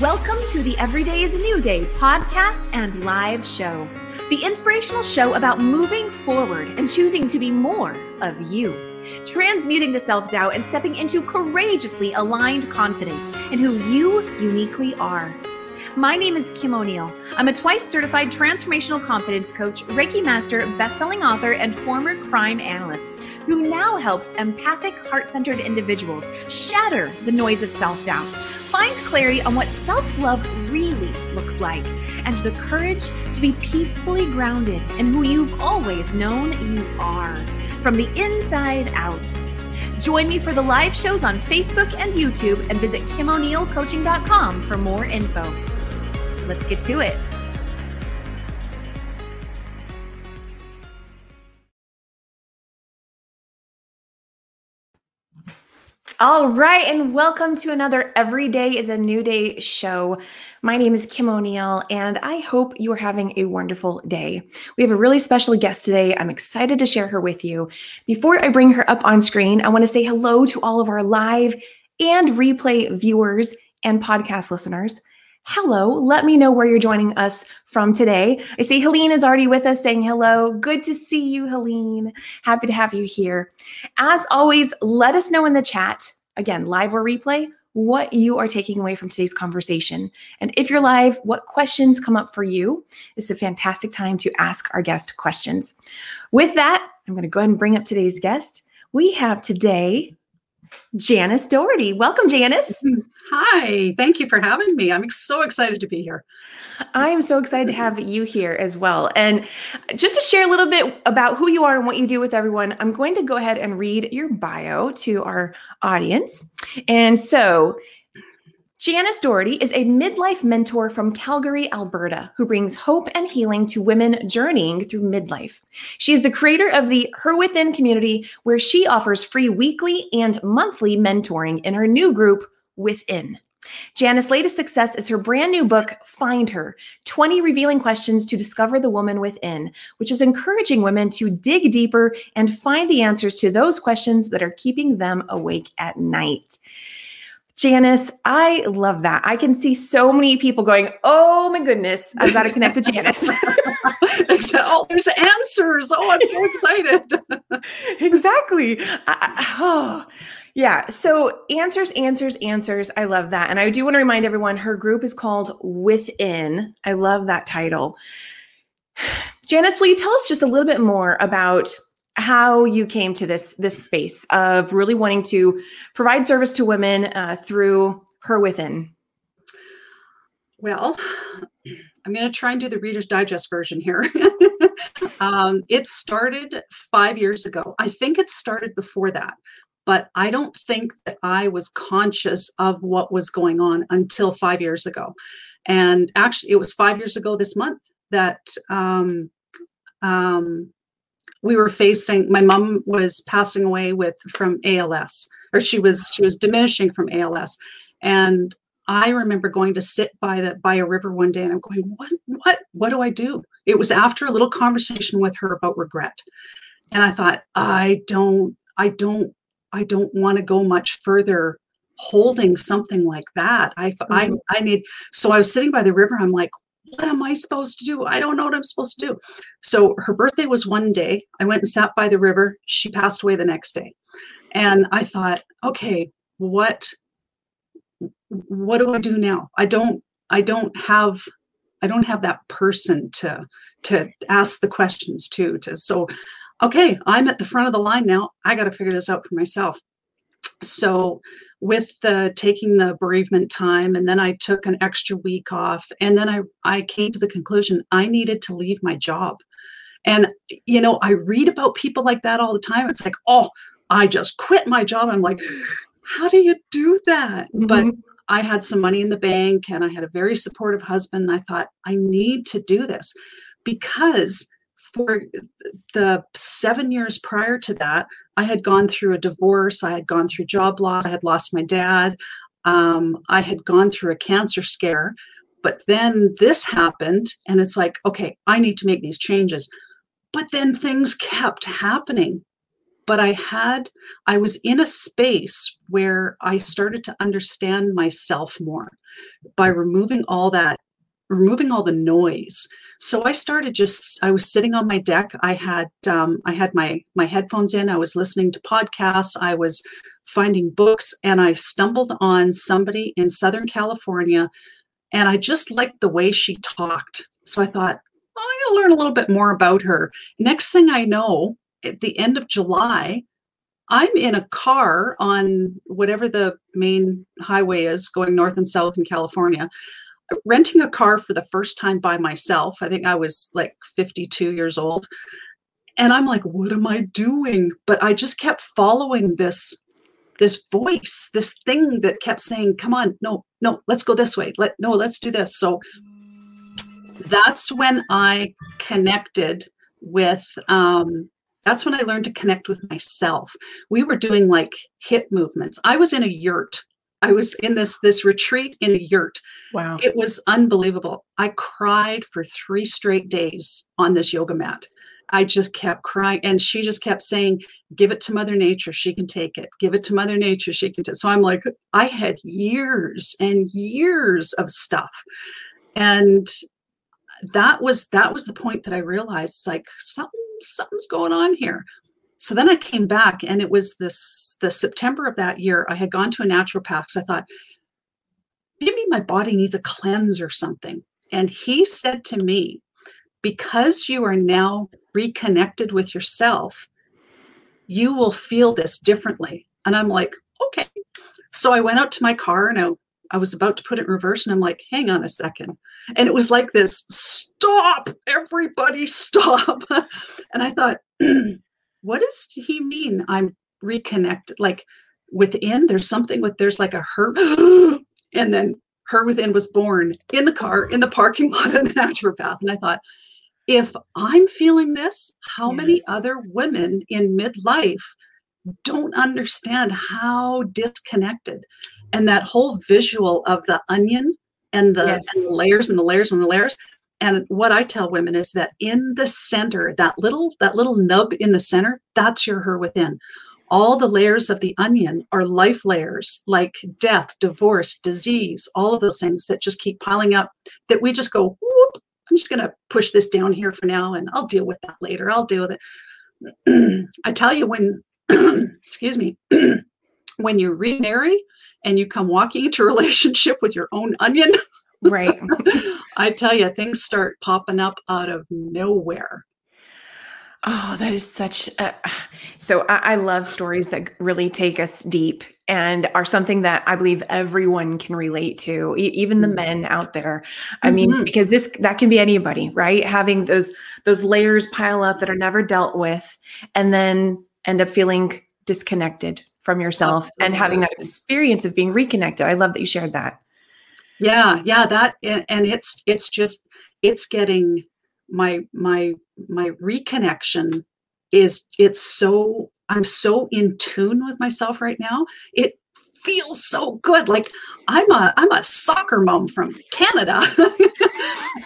Welcome to the Everyday is a New Day podcast and live show, the inspirational show about moving forward and choosing to be more of you, transmuting the self doubt and stepping into courageously aligned confidence in who you uniquely are. My name is Kim O'Neill. I'm a twice certified transformational confidence coach, Reiki master, best-selling author, and former crime analyst who now helps empathic, heart-centered individuals shatter the noise of self-doubt, find clarity on what self-love really looks like, and the courage to be peacefully grounded in who you've always known you are from the inside out. Join me for the live shows on Facebook and YouTube and visit KimO'NeillCoaching.com for more info let's get to it. All right, and welcome to another Every Day is a New Day show. My name is Kim O'Neill, and I hope you are having a wonderful day. We have a really special guest today. I'm excited to share her with you. Before I bring her up on screen, I want to say hello to all of our live and replay viewers and podcast listeners hello. Let me know where you're joining us from today. I see Helene is already with us saying hello. Good to see you, Helene. Happy to have you here. As always, let us know in the chat, again, live or replay, what you are taking away from today's conversation. And if you're live, what questions come up for you? Is a fantastic time to ask our guest questions. With that, I'm going to go ahead and bring up today's guest. We have today Janice Doherty. Welcome, Janice. Hi, thank you for having me. I'm so excited to be here. I am so excited to have you here as well. And just to share a little bit about who you are and what you do with everyone, I'm going to go ahead and read your bio to our audience. And so, Janice Doherty is a midlife mentor from Calgary, Alberta, who brings hope and healing to women journeying through midlife. She is the creator of the Her Within community, where she offers free weekly and monthly mentoring in her new group, Within. Janice's latest success is her brand new book, Find Her 20 Revealing Questions to Discover the Woman Within, which is encouraging women to dig deeper and find the answers to those questions that are keeping them awake at night. Janice, I love that. I can see so many people going, Oh my goodness, I've got to connect with Janice. oh, there's answers. Oh, I'm so excited. exactly. I, oh, yeah. So, answers, answers, answers. I love that. And I do want to remind everyone her group is called Within. I love that title. Janice, will you tell us just a little bit more about how you came to this this space of really wanting to provide service to women uh, through her within. Well i'm going to try and do the reader's digest version here. Um, it started five years ago. I think it started before that but i don't think that i was conscious of what was going on until five years ago. And actually it was five years ago this month that um, um, we were facing my mom was passing away with from ALS or she was she was diminishing from ALS and I remember going to sit by the by a river one day and I'm going what what what do I do? It was after a little conversation with her about regret. And I thought I don't I don't I don't want to go much further holding something like that. I mm-hmm. I I need so I was sitting by the river I'm like what am I supposed to do? I don't know what I'm supposed to do. So her birthday was one day. I went and sat by the river. She passed away the next day. And I thought, okay, what what do I do now? I don't I don't have I don't have that person to to ask the questions to to so okay, I'm at the front of the line now. I got to figure this out for myself. So with the taking the bereavement time and then i took an extra week off and then i i came to the conclusion i needed to leave my job. And you know i read about people like that all the time. It's like oh i just quit my job. I'm like how do you do that? Mm-hmm. but i had some money in the bank and i had a very supportive husband and i thought i need to do this. Because for the seven years prior to that, I had gone through a divorce, I had gone through job loss, I had lost my dad, um, I had gone through a cancer scare. But then this happened, and it's like, okay, I need to make these changes. But then things kept happening. but I had, I was in a space where I started to understand myself more by removing all that, removing all the noise. So I started just, I was sitting on my deck. I had, um, I had my, my headphones in. I was listening to podcasts. I was finding books and I stumbled on somebody in Southern California and I just liked the way she talked. So I thought, oh, I'm going to learn a little bit more about her. Next thing I know, at the end of July, I'm in a car on whatever the main highway is going north and south in California, renting a car for the first time by myself. I think I was like 52 years old. And I'm like, what am I doing? But I just kept following this this voice, this thing that kept saying, come on, no, no, let's go this way. Let no, let's do this. So that's when I connected with um that's when I learned to connect with myself. We were doing like hip movements. I was in a yurt. I was in this this retreat in a yurt. Wow. It was unbelievable. I cried for 3 straight days on this yoga mat. I just kept crying and she just kept saying, "Give it to mother nature, she can take it. Give it to mother nature, she can take." It. So I'm like I had years and years of stuff. And that was that was the point that I realized like something something's going on here. So then I came back and it was this the September of that year. I had gone to a naturopath because I thought maybe my body needs a cleanse or something. And he said to me, because you are now reconnected with yourself, you will feel this differently. And I'm like, okay. So I went out to my car and I, I was about to put it in reverse and I'm like, hang on a second. And it was like this stop, everybody stop. and I thought, what does he mean? I'm reconnected. Like within, there's something with, there's like a her. and then her within was born in the car, in the parking lot of the naturopath. And I thought, if I'm feeling this, how yes. many other women in midlife don't understand how disconnected? And that whole visual of the onion and the, yes. and the layers and the layers and the layers and what i tell women is that in the center that little that little nub in the center that's your her within. All the layers of the onion are life layers like death divorce disease all of those things that just keep piling up that we just go whoop i'm just going to push this down here for now and i'll deal with that later. I'll deal with it. I tell you when excuse me when you remarry and you come walking into a relationship with your own onion, right? I tell you, things start popping up out of nowhere. Oh, that is such a. So I, I, love stories that really take us deep and are something that I believe everyone can relate to, e- even the mm. men out there. I mm-hmm. mean, because this that can be anybody, right? Having those those layers pile up that are never dealt with, and then end up feeling disconnected from yourself Absolutely. and having that experience of being reconnected. I love that you shared that. Yeah, yeah, that and it's it's just it's getting my my my reconnection is it's so I'm so in tune with myself right now. It feels so good. Like I'm a I'm a soccer mom from Canada.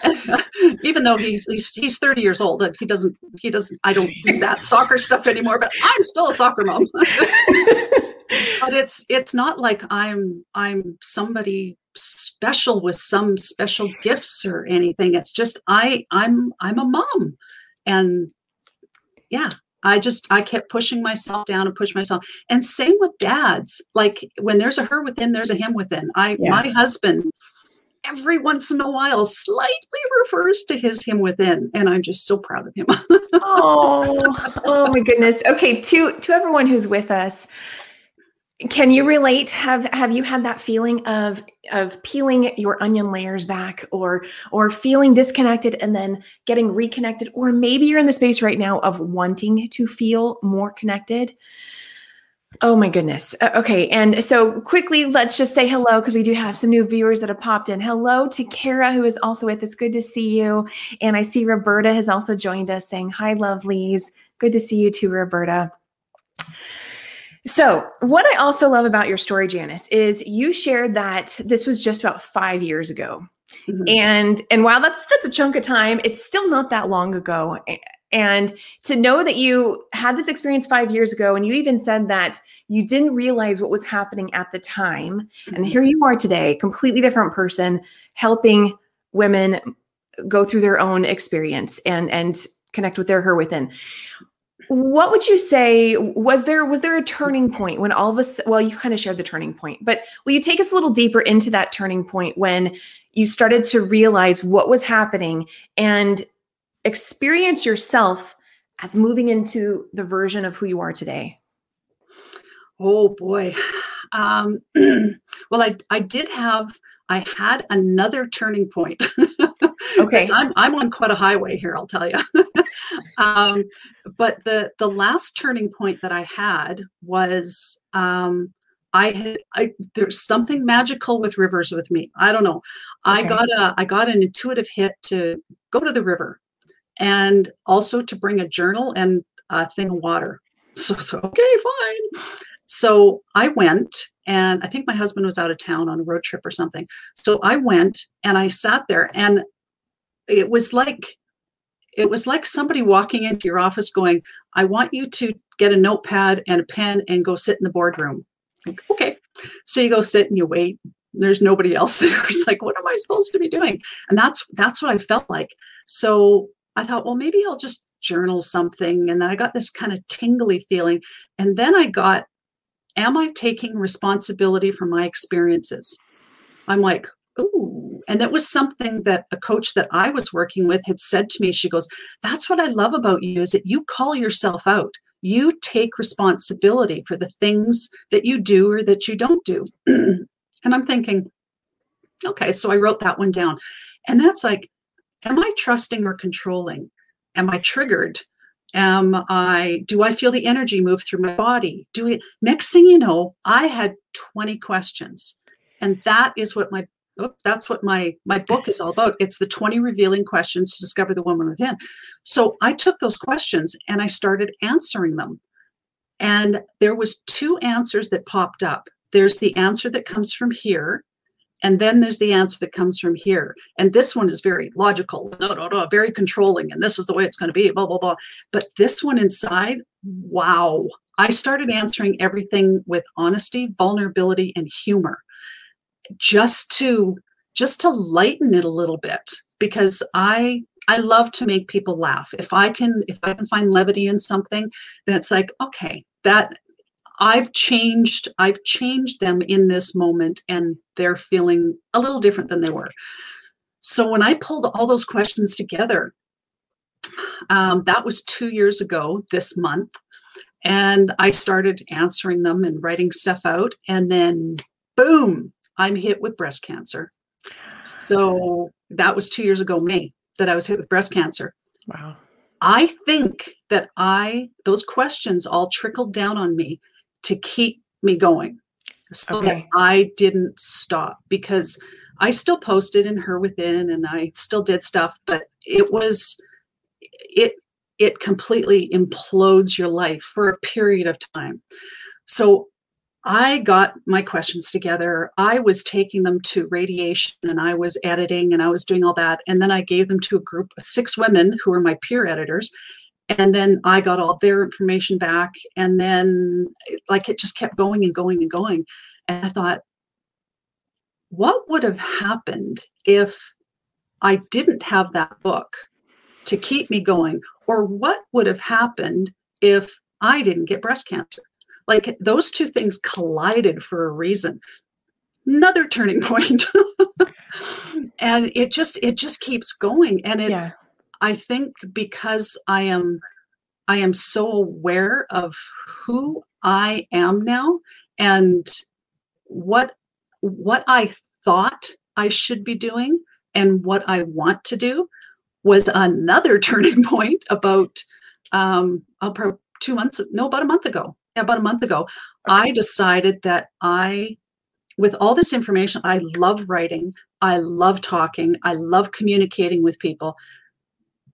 Even though he's, he's he's 30 years old and he doesn't he doesn't I don't do that soccer stuff anymore, but I'm still a soccer mom. but it's it's not like I'm I'm somebody special with some special gifts or anything. It's just I I'm I'm a mom. And yeah, I just I kept pushing myself down and push myself. And same with dads. Like when there's a her within, there's a him within. I yeah. my husband every once in a while slightly refers to his him within and i'm just so proud of him oh oh my goodness okay to to everyone who's with us can you relate? Have have you had that feeling of of peeling your onion layers back or or feeling disconnected and then getting reconnected? Or maybe you're in the space right now of wanting to feel more connected? Oh my goodness. Uh, okay and so quickly let's just say hello because we do have some new viewers that have popped in. Hello to kara who is also with us. Good to see you. And i see roberta has also joined us saying hi lovelies. Good to see you too roberta so, what I also love about your story, Janice, is you shared that this was just about five years ago. Mm-hmm. And and while that's that's a chunk of time, it's still not that long ago. And to know that you had this experience five years ago, and you even said that you didn't realize what was happening at the time. Mm-hmm. And here you are today, completely different person, helping women go through their own experience and and connect with their her within what would you say was there was there a turning point when all of us well you kind of shared the turning point but will you take us a little deeper into that turning point when you started to realize what was happening and experience yourself as moving into the version of who you are today? Oh boy. Um, well i i did have i had another turning point. Okay. I'm, I'm on quite a highway here i'll tell you um, but the the last turning point that i had was um, I had I there's something magical with rivers with me. I don't know. Okay. I got a I got an intuitive hit to go to the river and also to bring a journal and a thing of water. So so okay, fine. So I went and I think my husband was out of town on a road trip or something. So I went and I sat there and it was like it was like somebody walking into your office going, I want you to get a notepad and a pen and go sit in the boardroom. Like, okay. So you go sit and you wait. There's nobody else there. It's like, what am I supposed to be doing? And that's that's what I felt like. So I thought, well, maybe I'll just journal something. And then I got this kind of tingly feeling. And then I got, am I taking responsibility for my experiences? I'm like, ooh. And that was something that a coach that I was working with had said to me. She goes, That's what I love about you is that you call yourself out. You take responsibility for the things that you do or that you don't do. and I'm thinking, okay, so I wrote that one down. And that's like, am I trusting or controlling? Am I triggered? Am I, do I feel the energy move through my body? Do it? Next thing you know, I had 20 questions. And that is what my oh, that's what my my book is all about. It's the 20 revealing questions to discover the woman within. So i took those questions and i started answering them. And there was two answers that popped up. There's the answer that comes from here and then there's the answer that comes from here. And this one is very logical. No no no very controlling and this is the way it's going to be blah blah blah. But this one inside wow. I started answering everything with honesty vulnerability and humor just to just to lighten it a little bit because i i love to make people laugh. If i can if i can find levity in something that's like okay that i've changed i've changed them in this moment and they're feeling a little different than they were. So when i pulled all those questions together um, that was two years ago this month and i started answering them and writing stuff out and then boom I'm hit with breast cancer. So that was two years ago, May, that I was hit with breast cancer. Wow. I think that I, those questions all trickled down on me to keep me going so okay. that I didn't stop because I still posted in her within and I still did stuff, but it was, it, it completely implodes your life for a period of time. So I got my questions together. I was taking them to radiation and I was editing and I was doing all that. And then I gave them to a group of six women who are my peer editors. And then I got all their information back. And then, like, it just kept going and going and going. And I thought, what would have happened if I didn't have that book to keep me going? Or what would have happened if I didn't get breast cancer? Like those two things collided for a reason. Another turning point. and it just it just keeps going and it's yeah. I think because I am I am so aware of who I am now and what what I thought I should be doing and what I want to do was another turning point about um, about two months no about a month ago about a month ago, okay. I decided that I, with all this information, I love writing, I love talking, I love communicating with people.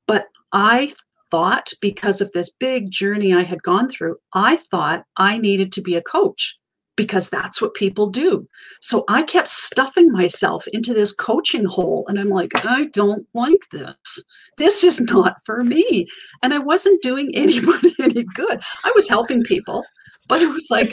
But I thought, because of this big journey I had gone through, I thought I needed to be a coach because that's what people do. So I kept stuffing myself into this coaching hole. And I'm like, I don't like this. This is not for me. And I wasn't doing anybody any good. I was helping people, but it was like,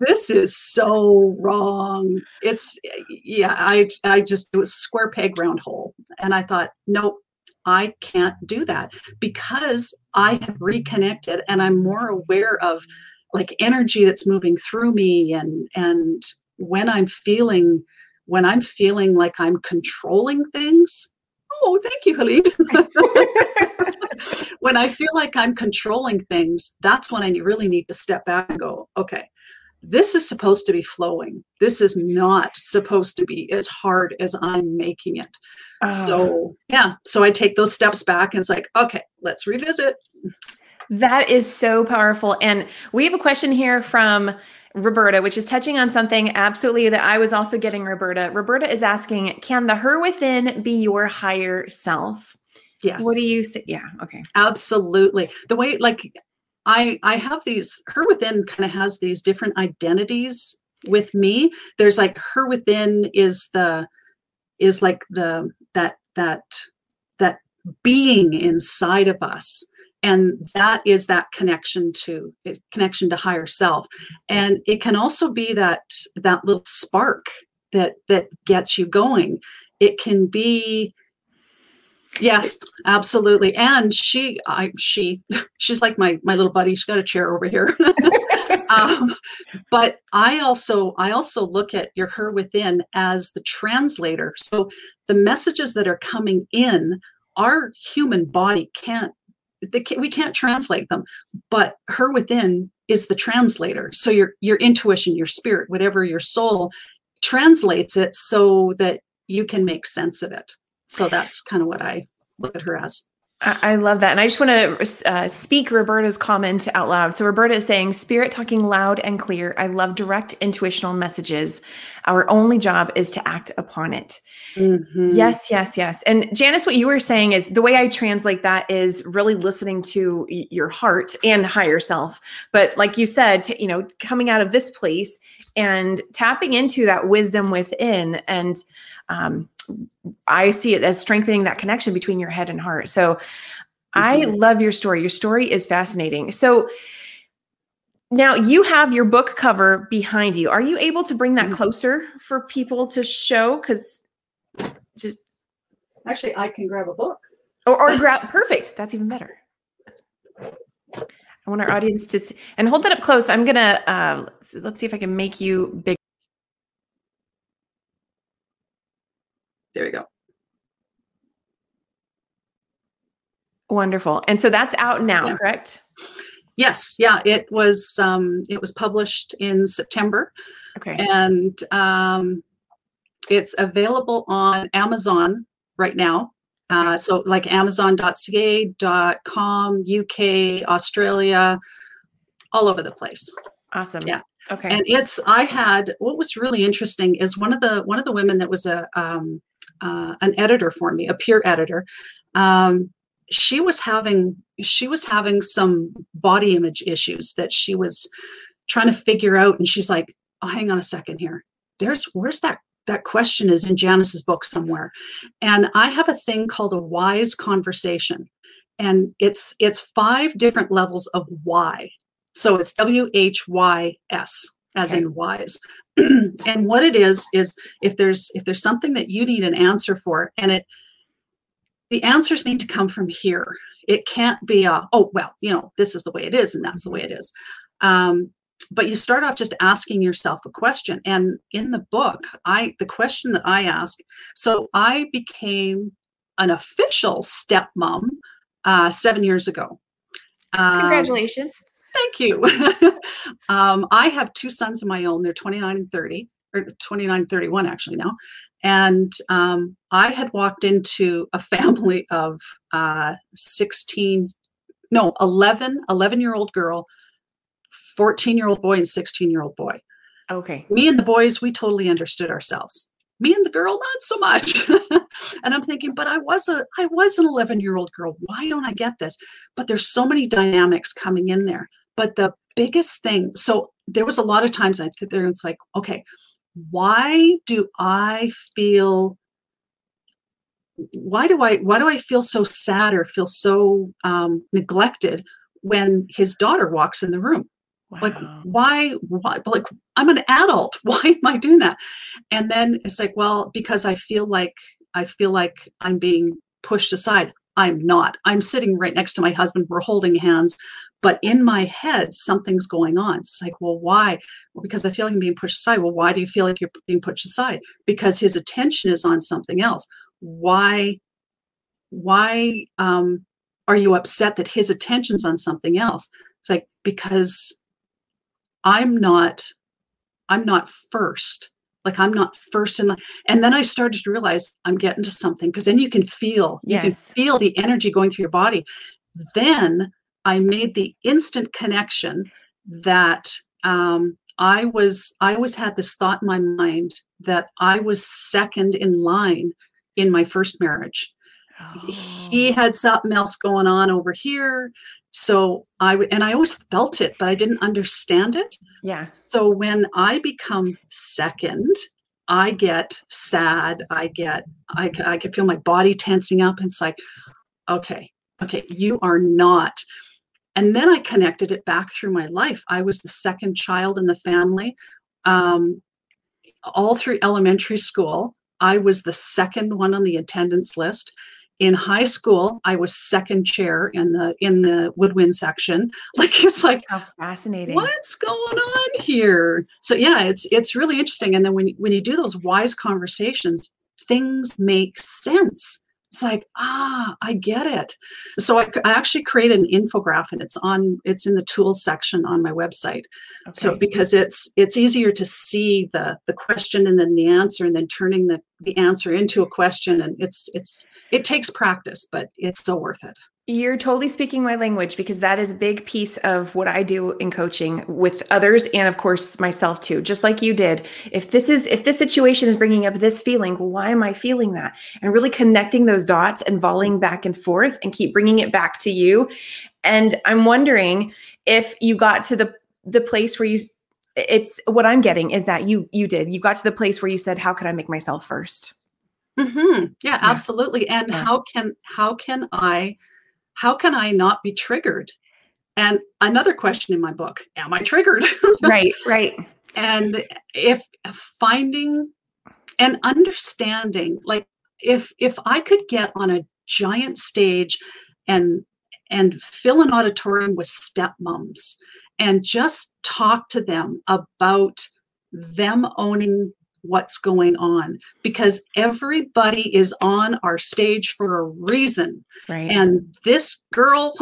this is so wrong. It's, yeah, I, I just, it was square peg round hole. And I thought, nope, I can't do that because I have reconnected and I'm more aware of like energy that's moving through me and and when i'm feeling when i'm feeling like i'm controlling things oh thank you Halid. when i feel like i'm controlling things that's when i really need to step back and go okay this is supposed to be flowing this is not supposed to be as hard as i'm making it so ah. yeah so i take those steps back and it's like okay let's revisit that is so powerful. And we have a question here from Roberta, which is touching on something absolutely that I was also getting, Roberta. Roberta is asking Can the her within be your higher self? Yes. What do you say? Yeah. Okay. Absolutely. The way, like, I I have these her within kind of has these different identities with me. There's like her within is the is like the that that that being inside of us and that is that connection to connection to higher self. And it can also be that that little spark that that gets you going. It can be yes absolutely. And she i she she's like my my little buddy. She's got a chair over here. Um, but i also i also look at your her within as the translator. So the messages that are coming in our human body can't can, we can't translate them but her within is the translator. So your your intuition your spirit whatever your soul translates it so that you can make sense of it. So that's kind of what i look at her as I love that. And I just want to uh, speak Roberta's comment out loud. So, Roberta is saying, Spirit talking loud and clear. I love direct intuitional messages. Our only job is to act upon it. Mm-hmm. Yes, yes, yes. And Janice, what you were saying is the way I translate that is really listening to your heart and higher self. But like you said, you know, coming out of this place and tapping into that wisdom within and, um, I see it as strengthening that connection between your head and heart. So mm-hmm. I love your story. Your story is fascinating. So now you have your book cover behind you. Are you able to bring that mm-hmm. closer for people to show? Because just actually, I can grab a book. Or, or grab perfect. That's even better. I want our audience to see and hold that up close. I'm gonna uh, let's see if I can make you big. There we go. Wonderful. And so that's out now, yeah. correct? Yes. Yeah. It was um, it was published in September. Okay. And um, it's available on Amazon right now. Uh, so like amazon.ca.com, UK, Australia, all over the place. Awesome. Yeah. Okay. And it's I had what was really interesting is one of the one of the women that was a um, uh, an editor for me, a peer editor. Um, she was having she was having some body image issues that she was trying to figure out, and she's like, "Oh, hang on a second here. There's where's that that question is in Janice's book somewhere, and I have a thing called a wise conversation, and it's it's five different levels of why. So it's W H Y S as okay. in wise and what it is is if there's if there's something that you need an answer for and it the answers need to come from here. It can't be a oh well you know this is the way it is and that's the way it is. Um, but you start off just asking yourself a question and in the book i the question that i ask so i became an official stepmom uh, seven years ago. Um, congratulations Thank you. um, I have two sons of my own. They're 29 and 30, or 29, 31 actually now. And um, I had walked into a family of uh, 16, no, 11, 11 year old girl, 14 year old boy, and 16 year old boy. Okay. Me and the boys, we totally understood ourselves. Me and the girl, not so much. and I'm thinking, but I was a I was an 11 year old girl. Why don't I get this? But there's so many dynamics coming in there. But the biggest thing, so there was a lot of times I'd sit there and it's like, okay, why do I feel why do I why do I feel so sad or feel so um, neglected when his daughter walks in the room? Wow. Like why why like I'm an adult. Why am I doing that? And then it's like, well, because I feel like I feel like I'm being pushed aside. I'm not. I'm sitting right next to my husband. We're holding hands. But in my head, something's going on. It's like, well, why? Well, because I feel like I'm being pushed aside. Well, why do you feel like you're being pushed aside? Because his attention is on something else. Why? Why um, are you upset that his attention's on something else? It's like because I'm not. I'm not first like i'm not first in line and then i started to realize i'm getting to something because then you can feel yes. you can feel the energy going through your body then I made the instant connection that um, I was I always had this thought in my mind that I was second in line in my first marriage. Oh. He had something else going on over here. So I and I always felt it, but I didn't understand it. Yeah. So when I become second, I get sad. I get I, I can feel my body tensing up. And it's like, okay, okay, you are not and then I connected it back through my life. I was the second child in the family. Um, all through elementary school, I was the second one on the attendance list. In high school, I was second chair in the in the woodwind section. Like it's like How fascinating. What's going on here? So yeah, it's it's really interesting. And then when when you do those wise conversations, things make sense it's like ah i get it. So I, I, actually created an infographic and it's on it's in the tools section on my website. Okay. so because it's it's easier to see the the question and then the answer and then turning the the answer into a question and it's it's it takes practice but it's so worth it you're totally speaking my language because that is a big piece of what I do in coaching with others and of course myself too. Just like you did. If this is if this situation is bringing up this feeling, well, why am I feeling that? And really connecting those dots and volleying back and forth and keep bringing it back to you. And I'm wondering if you got to the the place where you it's what I'm getting is that you you did. You got to the place where you said, "How can I make myself 1st mm-hmm. Yeah, yeah, absolutely. And yeah. how can how can I how can I not be triggered? And another question in my book, am I triggered? right, right. And if finding and understanding, like if if I could get on a giant stage and and fill an auditorium with stepmoms and just talk to them about them owning what's going on because everybody is on our stage for a reason. Right. And this girl,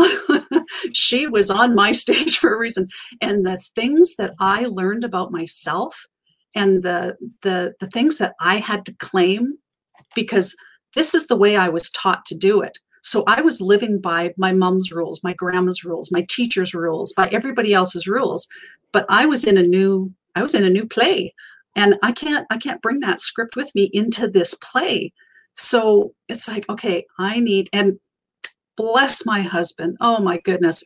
she was on my stage for a reason. And the things that I learned about myself and the the the things that I had to claim because this is the way I was taught to do it. So I was living by my mom's rules, my grandma's rules, my teacher's rules, by everybody else's rules. But I was in a new I was in a new play and i can't i can't bring that script with me into this play. So it's like okay i need and bless my husband. Oh my goodness.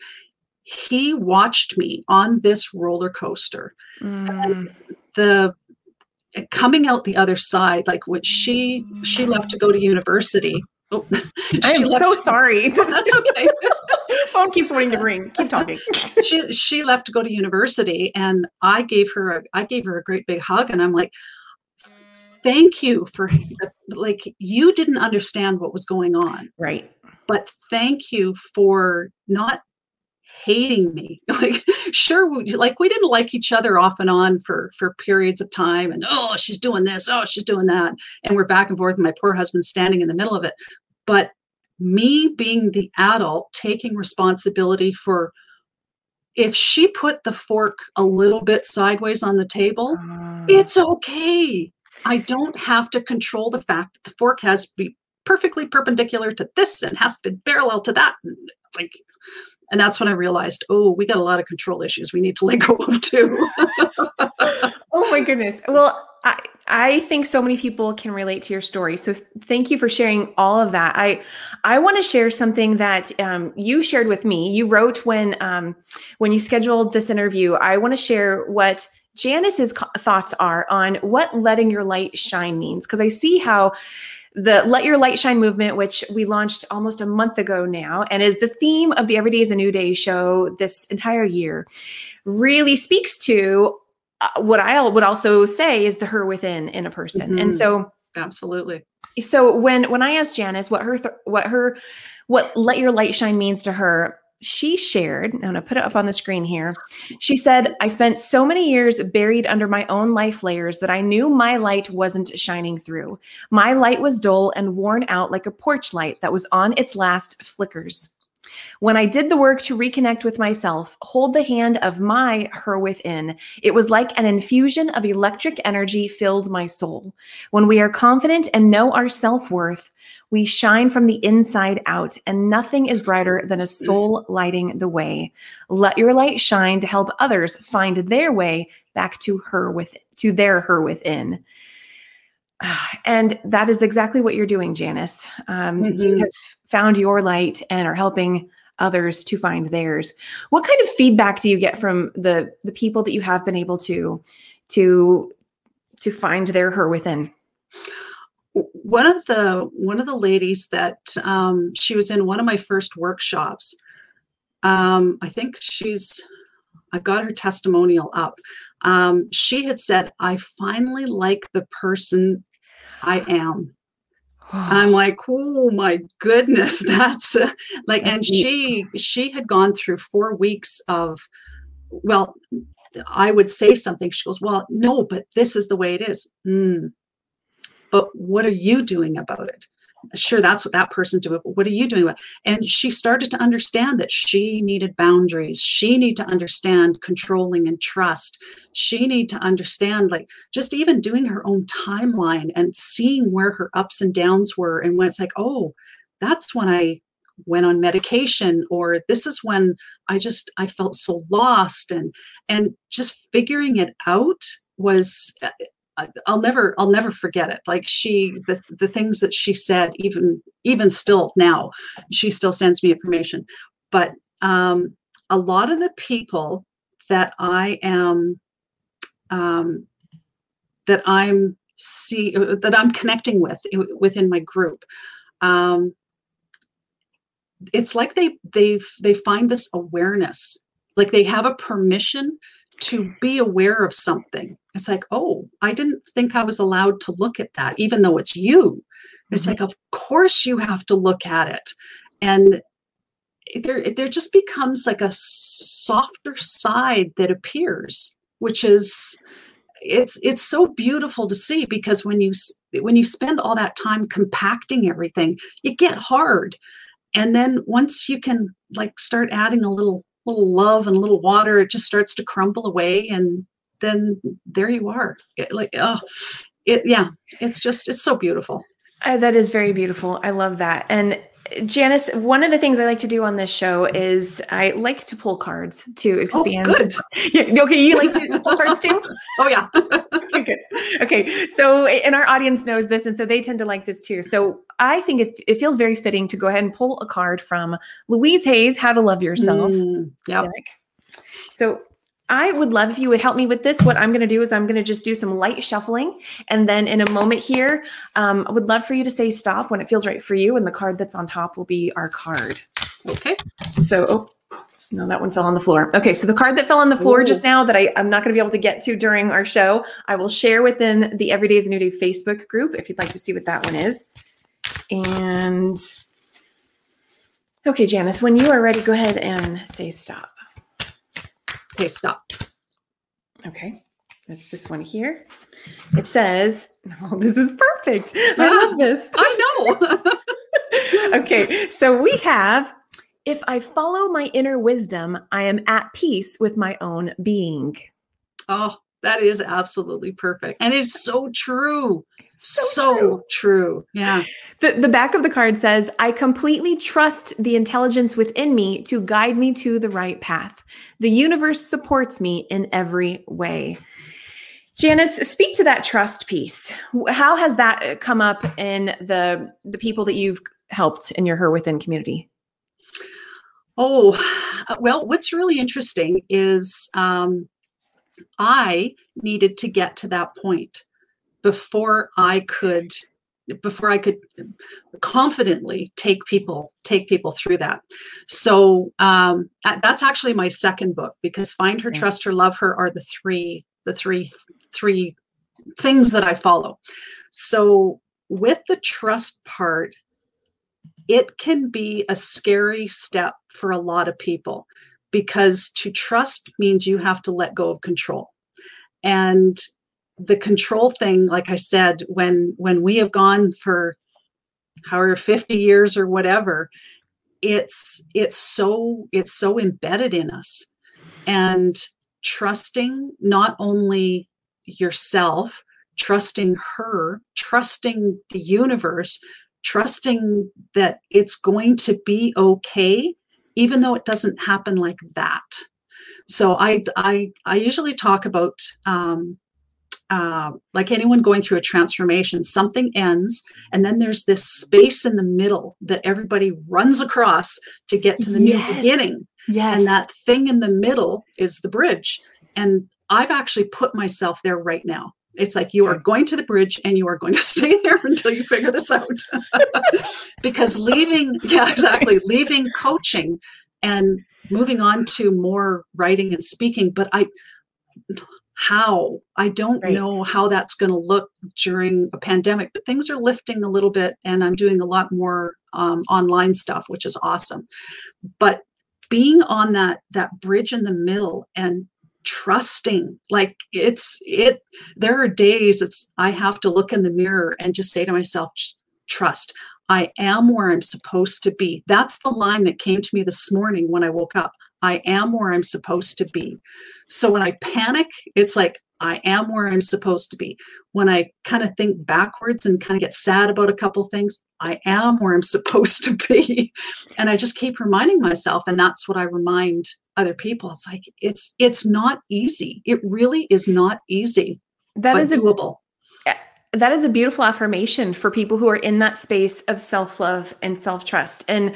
He watched me on this roller coaster. Mm. the coming out the other side like when she she left to go to university. Oh, i'm so sorry. That's okay phone keeps wanting to ring. Keep talking. she she left to go to university, and I gave her a, I gave her a great big hug, and I'm like, thank you for like you didn't understand what was going on, right? But thank you for not hating me like sure we, like we didn't like each other off and on for for periods of time and oh she's doing this oh she's doing that and we're back and forth and my poor husband standing in the middle of it but me being the adult taking responsibility for if she put the fork a little bit sideways on the table, uh, it's okay. I don't have to control the fact that the fork has to be perfectly perpendicular to this and has to be parallel to that. And like, and that's when I realized, oh, we got a lot of control issues we need to let go of too. oh my goodness. Well, I, I think so many people can relate to your story. So thank you for sharing all of that. I I want to share something that um, you shared with me. You wrote when um, when you scheduled this interview. I want to share what Janice's co- thoughts are on what letting your light shine means because I see how the Let Your Light Shine movement, which we launched almost a month ago now, and is the theme of the Every Day is a New Day show this entire year, really speaks to what I would also say is the her within in a person. Mm-hmm. And so, absolutely. So when when I asked Janice what her th- what her what Let Your Light Shine means to her, she shared, I'm going to put it up on the screen here. She said, I spent so many years buried under my own life layers that I knew my light wasn't shining through. My light was dull and worn out like a porch light that was on its last flickers. When I did the work to reconnect with myself, hold the hand of my her within, it was like an infusion of electric energy filled my soul. When we are confident and know our self worth, we shine from the inside out, and nothing is brighter than a soul lighting the way. Let your light shine to help others find their way back to her with to their her within. And that is exactly what you're doing, Janice. Um, mm-hmm. You have found your light and are helping others to find theirs. What kind of feedback do you get from the the people that you have been able to to to find their her within? One of the one of the ladies that um, she was in one of my first workshops. Um, I think she's I got her testimonial up. Um, she had said, I finally like the person I am. I'm like, oh my goodness, that's uh, like, that's and neat. she she had gone through four weeks of, well, I would say something. She goes, well, no, but this is the way it is. Mm. But what are you doing about it? Sure that's what that person's doing but what are you doing and she started to understand that she needed boundaries. She needed to understand controlling and trust. She needed to understand like just even doing her own timeline and seeing where her ups and downs were and when it's like oh that's when i went on medication or this is when i just i felt so lost and and just figuring it out was uh, I'll never I'll never forget it. Like she the the things that she said even even still now she still sends me information. But um a lot of the people that I am um that I'm see uh, that I'm connecting with within my group um it's like they they they find this awareness like they have a permission to be aware of something. It's like, oh, I didn't think I was allowed to look at that, even though it's you. It's mm-hmm. like, of course you have to look at it. And there, there just becomes like a softer side that appears, which is it's it's so beautiful to see because when you when you spend all that time compacting everything, you get hard. And then once you can like start adding a little little love and a little water, it just starts to crumble away, and then there you are. It, like, oh, it, yeah, it's just it's so beautiful. Uh, that is very beautiful. I love that. And Janice, one of the things I like to do on this show is I like to pull cards to oh, expand. Oh, good. Yeah, okay, you like to pull cards too? oh yeah. okay, good. Okay, so and our audience knows this, and so they tend to like this too. So I think it, it feels very fitting to go ahead and pull a card from Louise Hay's, "How to Love Yourself." Mm, yeah. So I would love if you would help me with this. What I'm going to do is I'm going to just do some light shuffling. And then in a moment here, um, I would love for you to say stop when it feels right for you. And the card that's on top will be our card. Okay. So, oh, no, that one fell on the floor. Okay. So the card that fell on the floor Ooh. just now that I, I'm not going to be able to get to during our show, I will share within the Every Day is a New Day Facebook group if you'd like to see what that one is. And okay, Janice, when you are ready, go ahead and say stop. Okay, stop. Okay, that's this one here. It says, "Oh, this is perfect. I love ah, this." I know. okay, so we have if I follow my inner wisdom, I am at peace with my own being. Oh, that is absolutely perfect. And it's so true. So, so true. true. Yeah. The, the back of the card says, I completely trust the intelligence within me to guide me to the right path. The universe supports me in every way. Janice, speak to that trust piece. How has that uh, come up in the the people that you've helped in your Her Within community? Oh, well, what's really interesting is um, I needed to get to that point before I could before I could confidently take people take people through that. So um, that's actually my second book because Find Her, yeah. Trust Her, Love Her are the three the three three things that I follow. So with the trust part, it can be a scary step for a lot of people because to trust means you have to let go of control. And the control thing, like I said, when when we have gone for however 50 years or whatever, it's it's so it's so embedded in us. And trusting not only yourself, trusting her, trusting the universe, trusting that it's going to be okay, even though it doesn't happen like that. So I I I usually talk about um, uh, like anyone going through a transformation, something ends, and then there's this space in the middle that everybody runs across to get to the yes. new beginning. Yes. And that thing in the middle is the bridge. And I've actually put myself there right now. It's like you are going to the bridge and you are going to stay there until you figure this out. because leaving, yeah, exactly, leaving coaching and moving on to more writing and speaking, but I, how. I don't right. know how that's going to look during a pandemic but things are lifting a little bit and i'm doing a lot more um, online stuff which is awesome. But being on that that bridge in the middle and trusting like it's it there are days it's i have to look in the mirror and just say to myself trust. I am where i'm supposed to be. That's the line that came to me this morning when i woke up i am where i'm supposed to be. So when i panic it's like i am where i'm supposed to be. When i kind of think backwards and kind of get sad about a couple things i am where i'm supposed to be. And i just keep reminding myself and that's what i remind other people. It's like it's it's not easy. It really is not easy that is doable. A, that is a beautiful affirmation for people who are in that space of self-love and self-trust. And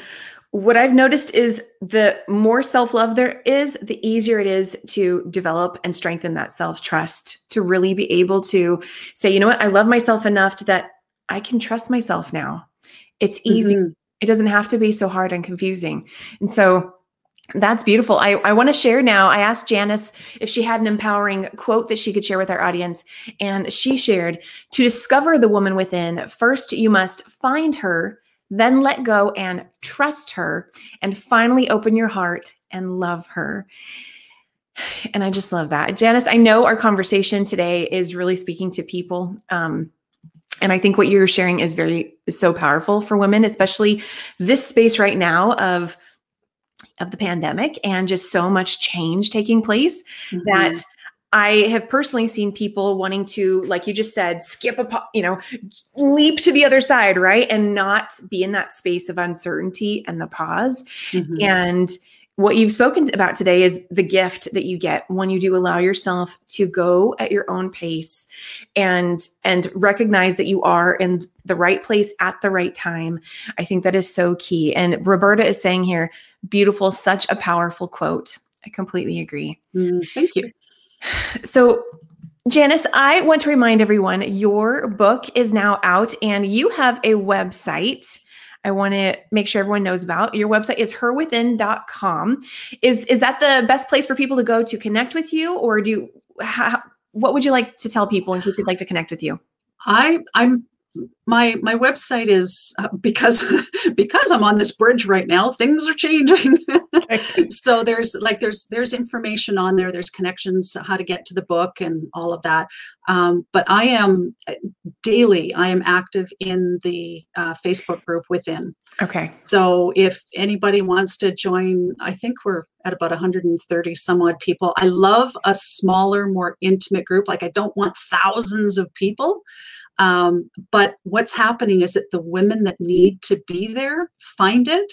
what i've noticed is the more self-love there is the easier it is to develop and strengthen that self-trust to really be able to say you know what i love myself enough that i can trust myself now it's easy mm-hmm. it doesn't have to be so hard and confusing and so that's beautiful. I, I want to share now. I asked Janice if she had an empowering quote that she could share with our audience. And she shared To discover the woman within, first you must find her, then let go and trust her, and finally open your heart and love her. And I just love that. Janice, I know our conversation today is really speaking to people. Um, and I think what you're sharing is very, is so powerful for women, especially this space right now of of the pandemic and just so much change taking place mm-hmm. that I have personally seen people wanting to, like you just said, skip a, you know, leap to the other side, right? And not be in that space of uncertainty and the pause. Mm-hmm. And what you've spoken about today is the gift that you get when you do allow yourself to go at your own pace and and recognize that you are in the right place at the right time i think that is so key and roberta is saying here beautiful such a powerful quote i completely agree mm, thank you so Janice, I want to remind everyone your book is now out and you have a website I want to make sure everyone knows about. Your website is herwithin.com. Is is that the best place for people to go to connect with you or do how, what would you like to tell people in case they'd like to connect with you? I I'm my my website is uh, because because I'm on this bridge right now. Things are changing, so there's like there's there's information on there. There's connections how to get to the book and all of that. Um, but I am uh, daily. I am active in the uh, Facebook group within. Okay. So if anybody wants to join, I think we're at about 130 some odd people. I love a smaller, more intimate group. Like I don't want thousands of people. Um, but what's happening is that the women that need to be there find it.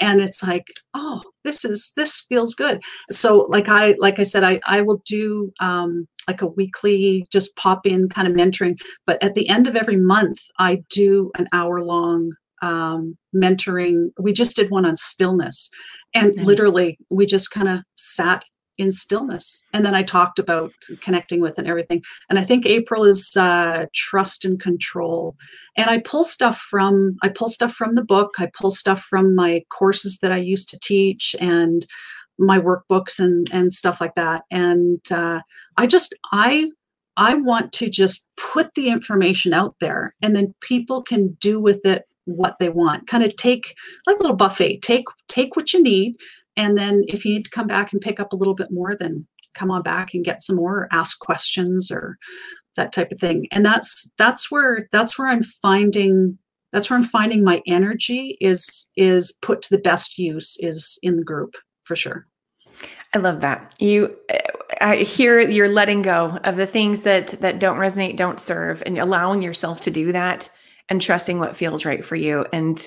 And it's like, oh, this is this feels good so like i like i said i i will do um like a weekly just pop in kind of mentoring but at the end of every month i do an hour long um, mentoring we just did one on stillness and nice. literally we just kind of sat in stillness. And then i talked about connecting with and everything. And i think april is uh, trust and control. And i pull stuff from i pull stuff from the book. I pull stuff from my courses that i used to teach and my workbooks and and stuff like that. And uh, i just i i want to just put the information out there and then people can do with it what they want. Kind of take like a little buffet. Take take what you need and then if you need to come back and pick up a little bit more, then come on back and get some more, or ask questions or that type of thing. And that's that's where that's where I'm finding that's where I'm finding my energy is is put to the best use is in the group for sure. I love that. You I hear you're letting go of the things that that don't resonate, don't serve and allowing yourself to do that and trusting what feels right for you. And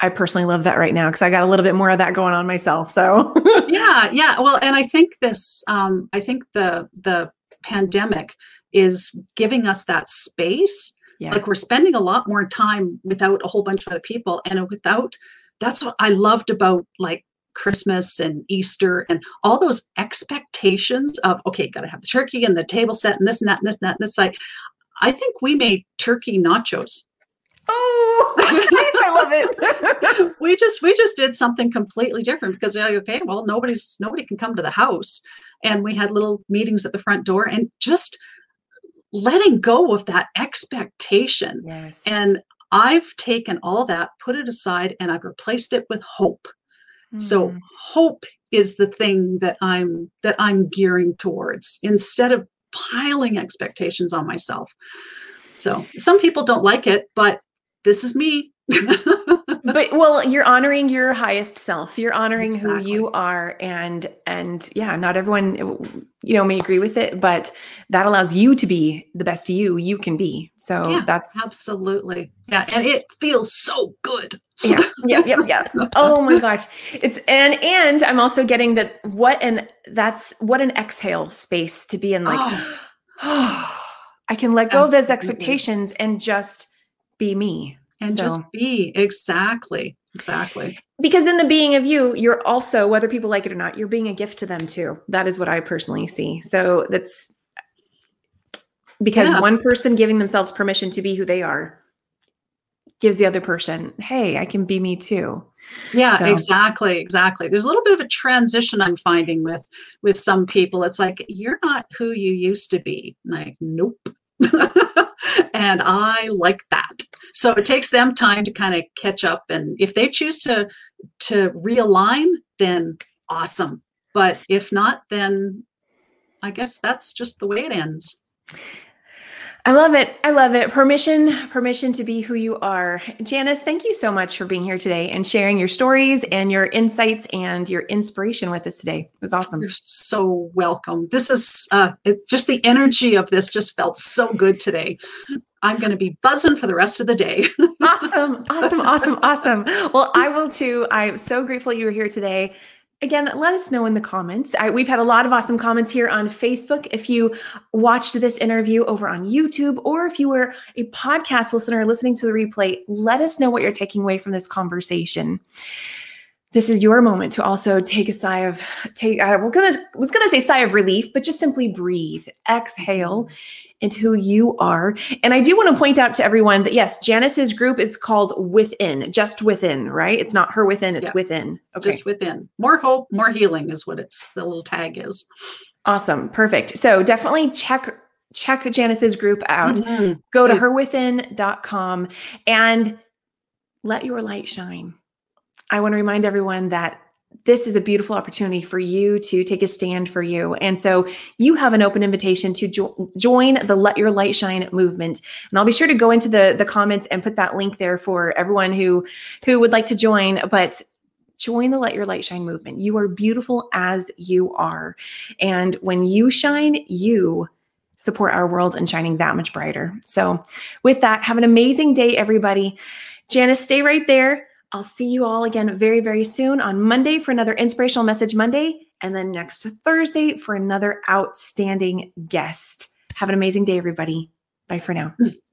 I personally love that right now because I got a little bit more of that going on myself. So yeah, yeah. Well, and I think this, um, I think the the pandemic is giving us that space. Yeah. Like we're spending a lot more time without a whole bunch of other people, and without that's what I loved about like Christmas and Easter and all those expectations of okay, got to have the turkey and the table set and this and that and this and that and this. Like, I think we made turkey nachos Oh, I love it. we just we just did something completely different because we're like, okay, well, nobody's nobody can come to the house, and we had little meetings at the front door, and just letting go of that expectation. Yes. And I've taken all that, put it aside, and I've replaced it with hope. Mm. So hmm. hope is the thing that I'm that I'm gearing towards instead of piling expectations on myself. So some people don't like it, but this is me. Mm-hmm. but well, you're honoring your highest self. You're honoring exactly. who you are and and yeah, not everyone you know may agree with it, but that allows you to be the best you you can be. So yeah, that's absolutely. Yeah, and it feels so good. yeah, yeah, yeah, yeah. Oh my gosh. It's and and I'm also getting that what an that's what an exhale space to be in like oh. I can let go Absolutely. of those expectations and just be me and so. just be exactly exactly because in the being of you you're also whether people like it or not you're being a gift to them too that is what i personally see so that's because yeah. one person giving themselves permission to be who they are gives the other person hey i can be me too yeah so. exactly exactly there's a little bit of a transition i'm finding with with some people it's like you're not who you used to be like nope and I like that. So it takes them time to kind of catch up. And if they choose to to realign, then awesome. But if not, then I guess that's just the way it ends. I love it. I love it. Permission, permission to be who you are. Janice, thank you so much for being here today and sharing your stories and your insights and your inspiration with us today. It was awesome. You're so welcome. This is uh, it, just the energy of this just felt so good today. I'm going to be buzzing for the rest of the day. awesome. Awesome. Awesome. Awesome. Well, I will too. I'm so grateful you were here today again, let us know in the comments. I, we've had a lot of awesome comments here on Facebook. If you watched this interview over on YouTube, or if you were a podcast listener listening to the replay, let us know what you're taking away from this conversation. This is your moment to also take a sigh of take. I was gonna say sigh of relief, but just simply breathe, exhale, and who you are. And I do want to point out to everyone that yes, Janice's group is called Within, just within, right? It's not her within, it's yeah. within. Okay. Just within. More hope, more healing is what it's the little tag is. Awesome. Perfect. So definitely check check Janice's group out. Mm-hmm. Go to herwithin.com and let your light shine. I want to remind everyone that this is a beautiful opportunity for you to take a stand for you. And so you have an open invitation to jo- join the Let Your Light Shine movement. And I'll be sure to go into the, the comments and put that link there for everyone who who would like to join. But join the Let Your Light Shine movement. You are beautiful as you are. And when you shine, you support our world and shining that much brighter. So with that, have an amazing day, everybody. Janice, stay right there. I'll see you all again very, very soon on Monday for another Inspirational Message Monday, and then next Thursday for another outstanding guest. Have an amazing day, everybody. Bye for now.